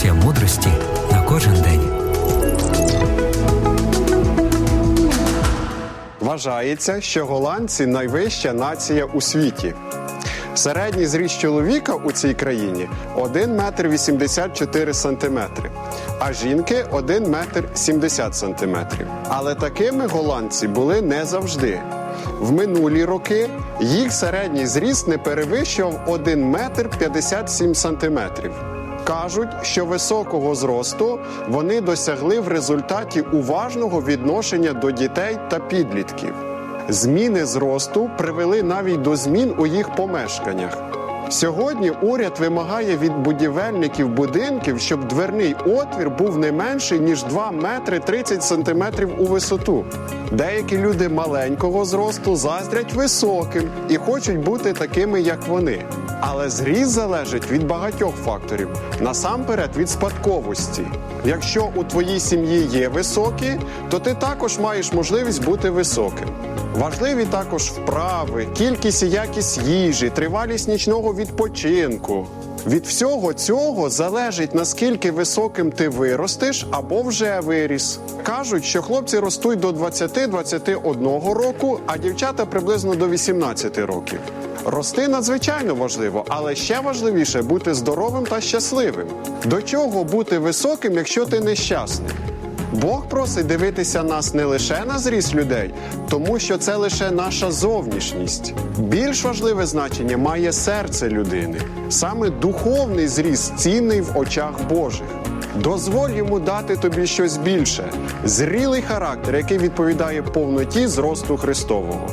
порція мудрості на кожен день. Вважається, що голландці найвища нація у світі. Середній зріст чоловіка у цій країні 1 метр 84 сантиметри, а жінки 1 метр 70 сантиметрів. Але такими голландці були не завжди. В минулі роки їх середній зріст не перевищував 1 метр 57 сантиметрів. Кажуть, що високого зросту вони досягли в результаті уважного відношення до дітей та підлітків. Зміни зросту привели навіть до змін у їх помешканнях. Сьогодні уряд вимагає від будівельників будинків, щоб дверний отвір був не менший ніж 2 метри 30 сантиметрів у висоту. Деякі люди маленького зросту заздрять високим і хочуть бути такими, як вони. Але зріст залежить від багатьох факторів, насамперед від спадковості. Якщо у твоїй сім'ї є високі, то ти також маєш можливість бути високим. Важливі також вправи, кількість і якість їжі, тривалість нічного відпочинку. Від всього цього залежить наскільки високим ти виростеш або вже виріс. Кажуть, що хлопці ростуть до 20-21 року, а дівчата приблизно до 18 років. Рости надзвичайно важливо, але ще важливіше бути здоровим та щасливим. До чого бути високим, якщо ти нещасний? Бог просить дивитися нас не лише на зріст людей, тому що це лише наша зовнішність. Більш важливе значення має серце людини. Саме духовний зріст цінний в очах Божих. Дозволь йому дати тобі щось більше, зрілий характер, який відповідає повноті зросту Христового.